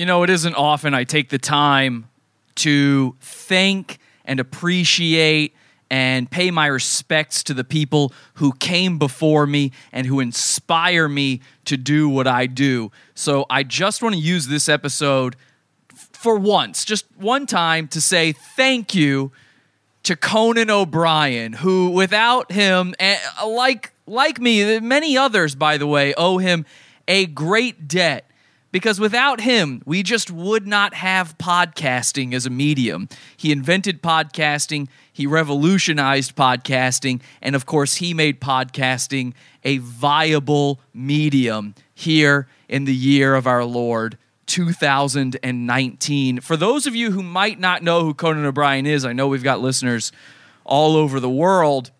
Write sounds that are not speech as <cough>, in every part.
You know, it isn't often I take the time to thank and appreciate and pay my respects to the people who came before me and who inspire me to do what I do. So I just want to use this episode for once, just one time, to say thank you to Conan O'Brien, who without him, like like me, many others, by the way, owe him a great debt because without him, we just would not have podcasting as a medium. He invented podcasting, he revolutionized podcasting, and of course, he made podcasting a viable medium here in the year of our Lord. 2019. For those of you who might not know who Conan O'Brien is, I know we've got listeners all over the world,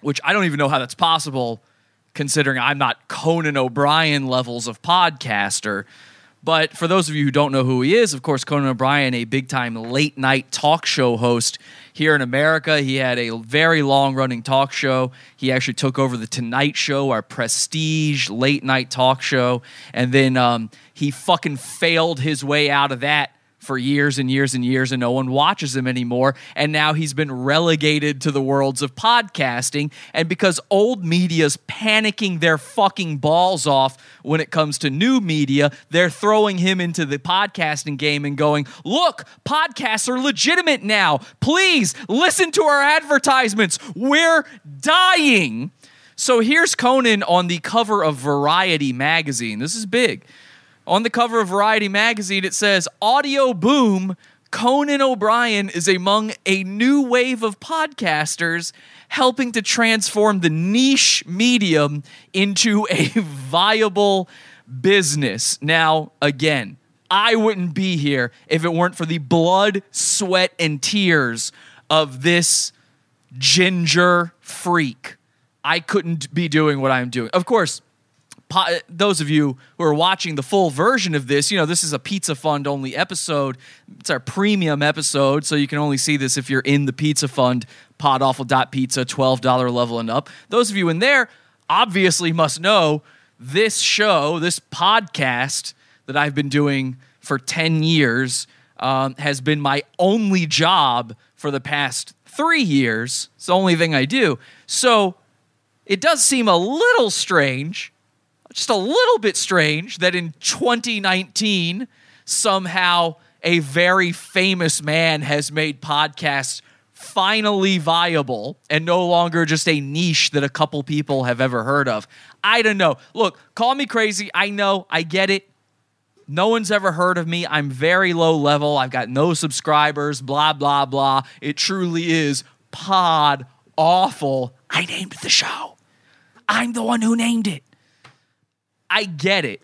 which I don't even know how that's possible considering I'm not Conan O'Brien levels of podcaster. But for those of you who don't know who he is, of course, Conan O'Brien, a big time late night talk show host here in America. He had a very long running talk show. He actually took over The Tonight Show, our prestige late night talk show. And then um, he fucking failed his way out of that for years and years and years, and no one watches him anymore. And now he's been relegated to the worlds of podcasting. And because old media's panicking their fucking balls off when it comes to new media, they're throwing him into the podcasting game and going, Look, podcasts are legitimate now. Please listen to our advertisements. We're dying. So here's Conan on the cover of Variety magazine. This is big. On the cover of Variety magazine, it says Audio Boom Conan O'Brien is among a new wave of podcasters helping to transform the niche medium into a <laughs> viable business. Now, again, I wouldn't be here if it weren't for the blood, sweat, and tears of this ginger freak. I couldn't be doing what I'm doing. Of course, po- those of you who are watching the full version of this, you know, this is a Pizza Fund only episode. It's our premium episode, so you can only see this if you're in the Pizza Fund, podawful.pizza, $12 level and up. Those of you in there obviously must know this show, this podcast that I've been doing for 10 years um, has been my only job for the past three years. It's the only thing I do. So it does seem a little strange just a little bit strange that in 2019, somehow a very famous man has made podcasts finally viable and no longer just a niche that a couple people have ever heard of. I don't know. Look, call me crazy. I know. I get it. No one's ever heard of me. I'm very low level. I've got no subscribers, blah, blah, blah. It truly is pod awful. I named the show. I'm the one who named it. I get it,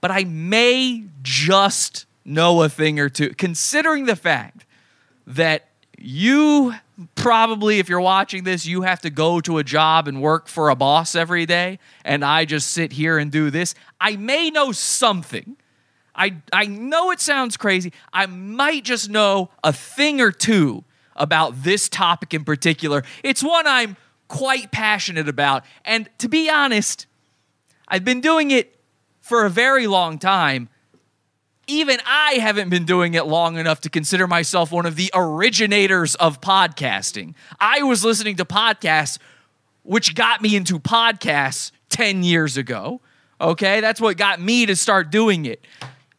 but I may just know a thing or two, considering the fact that you probably, if you're watching this, you have to go to a job and work for a boss every day, and I just sit here and do this. I may know something. I, I know it sounds crazy. I might just know a thing or two about this topic in particular. It's one I'm quite passionate about. And to be honest, I've been doing it for a very long time. Even I haven't been doing it long enough to consider myself one of the originators of podcasting. I was listening to podcasts, which got me into podcasts 10 years ago. Okay, that's what got me to start doing it.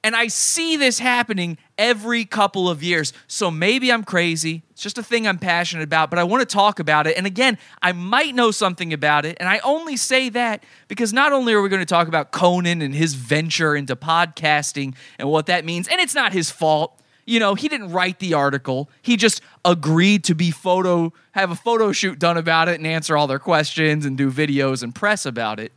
And I see this happening every couple of years. So maybe I'm crazy. It's just a thing I'm passionate about, but I want to talk about it. And again, I might know something about it. And I only say that because not only are we going to talk about Conan and his venture into podcasting and what that means, and it's not his fault. You know, he didn't write the article. He just agreed to be photo, have a photo shoot done about it and answer all their questions and do videos and press about it.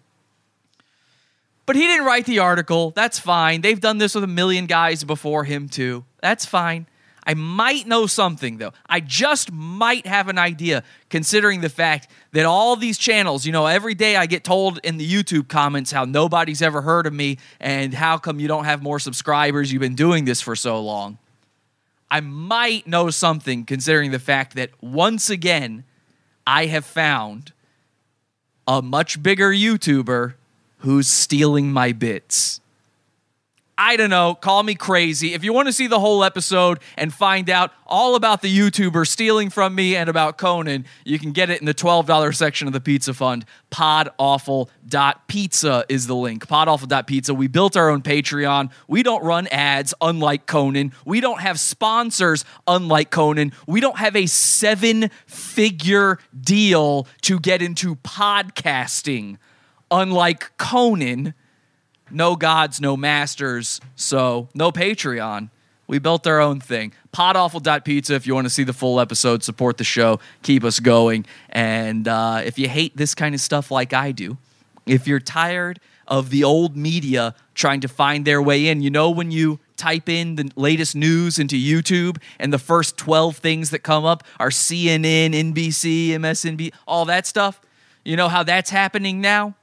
But he didn't write the article. That's fine. They've done this with a million guys before him, too. That's fine. I might know something, though. I just might have an idea, considering the fact that all these channels, you know, every day I get told in the YouTube comments how nobody's ever heard of me and how come you don't have more subscribers. You've been doing this for so long. I might know something, considering the fact that once again, I have found a much bigger YouTuber who's stealing my bits. I don't know. Call me crazy. If you want to see the whole episode and find out all about the YouTuber stealing from me and about Conan, you can get it in the $12 section of the Pizza Fund. Podawful.pizza is the link. Podawful.pizza. We built our own Patreon. We don't run ads, unlike Conan. We don't have sponsors, unlike Conan. We don't have a seven figure deal to get into podcasting, unlike Conan no gods, no masters, so no Patreon. We built our own thing. Podawful.pizza if you want to see the full episode, support the show, keep us going. And uh, if you hate this kind of stuff like I do, if you're tired of the old media trying to find their way in, you know, when you type in the latest news into YouTube and the first 12 things that come up are CNN, NBC, MSNBC, all that stuff? You know how that's happening now?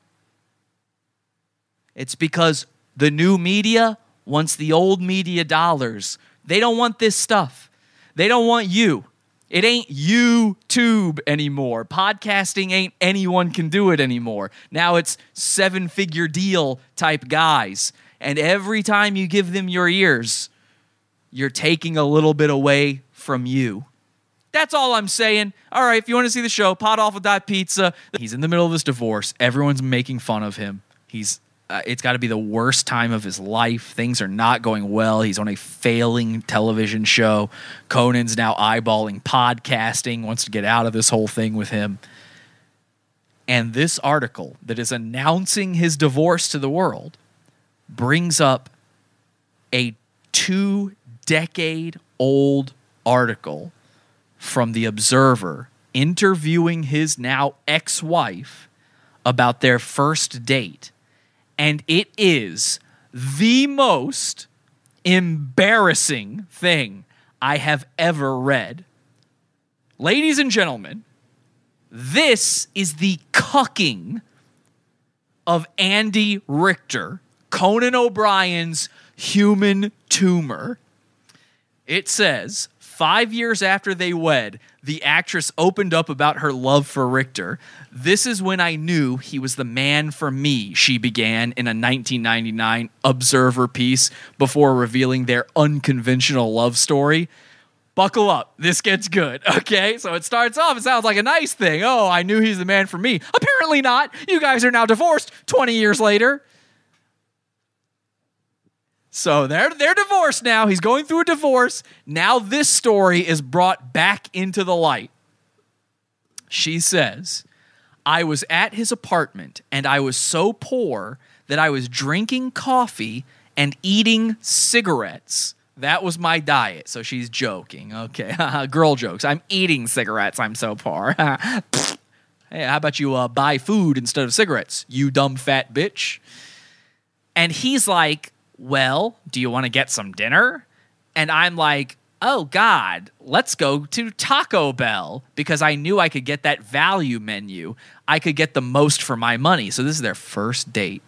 It's because the new media wants the old media dollars. They don't want this stuff. They don't want you. It ain't YouTube anymore. Podcasting ain't anyone can do it anymore. Now it's seven figure deal type guys. And every time you give them your ears, you're taking a little bit away from you. That's all I'm saying. All right, if you want to see the show, Pot Pizza. He's in the middle of this divorce. Everyone's making fun of him. He's uh, it's got to be the worst time of his life. Things are not going well. He's on a failing television show. Conan's now eyeballing podcasting, wants to get out of this whole thing with him. And this article that is announcing his divorce to the world brings up a two decade old article from The Observer interviewing his now ex wife about their first date and it is the most embarrassing thing I have ever read. Ladies and gentlemen, this is the cucking of Andy Richter, Conan O'Brien's human tumor. It says Five years after they wed, the actress opened up about her love for Richter. This is when I knew he was the man for me, she began in a 1999 Observer piece before revealing their unconventional love story. Buckle up. This gets good. <laughs> Okay. So it starts off, it sounds like a nice thing. Oh, I knew he's the man for me. Apparently not. You guys are now divorced 20 years later. So they're they're divorced now. He's going through a divorce. Now this story is brought back into the light. She says, "I was at his apartment and I was so poor that I was drinking coffee and eating cigarettes. That was my diet." So she's joking. Okay. <laughs> Girl jokes. I'm eating cigarettes. I'm so poor. <laughs> hey, how about you uh, buy food instead of cigarettes? You dumb fat bitch. And he's like, well, do you want to get some dinner? And I'm like, oh God, let's go to Taco Bell because I knew I could get that value menu. I could get the most for my money. So this is their first date.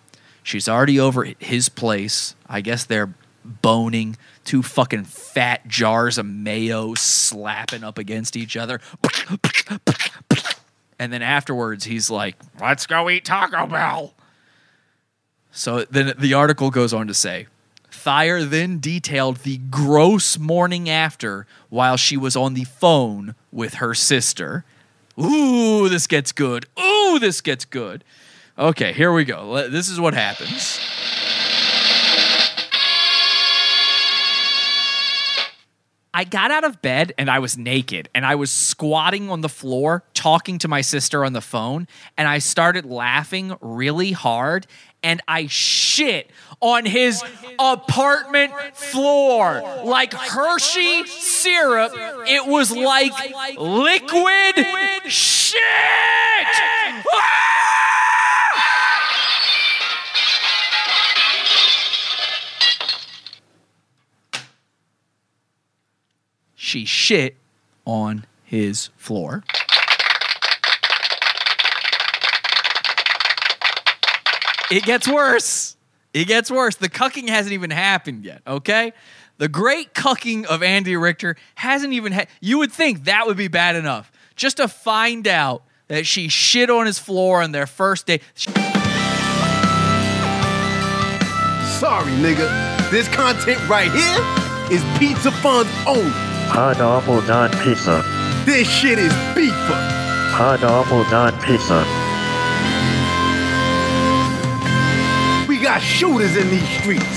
She's already over at his place. I guess they're boning, two fucking fat jars of mayo slapping up against each other. And then afterwards, he's like, let's go eat Taco Bell. So then the article goes on to say Thyre then detailed the gross morning after while she was on the phone with her sister. Ooh, this gets good. Ooh, this gets good. Okay, here we go. This is what happens. I got out of bed and I was naked and I was squatting on the floor talking to my sister on the phone and I started laughing really hard and I shit on his, on his apartment, apartment floor. floor. Like, like Hershey, Hershey syrup, syrup, it was it like, like liquid, liquid shit! shit! she shit on his floor. It gets worse. It gets worse. The cucking hasn't even happened yet, okay? The great cucking of Andy Richter hasn't even had. You would think that would be bad enough. Just to find out that she shit on his floor on their first date. Sorry, nigga. This content right here is Pizza Fund's own. Pineapple Don Pizza. This shit is beefer. Pineapple Don Pizza. Shooters in these streets.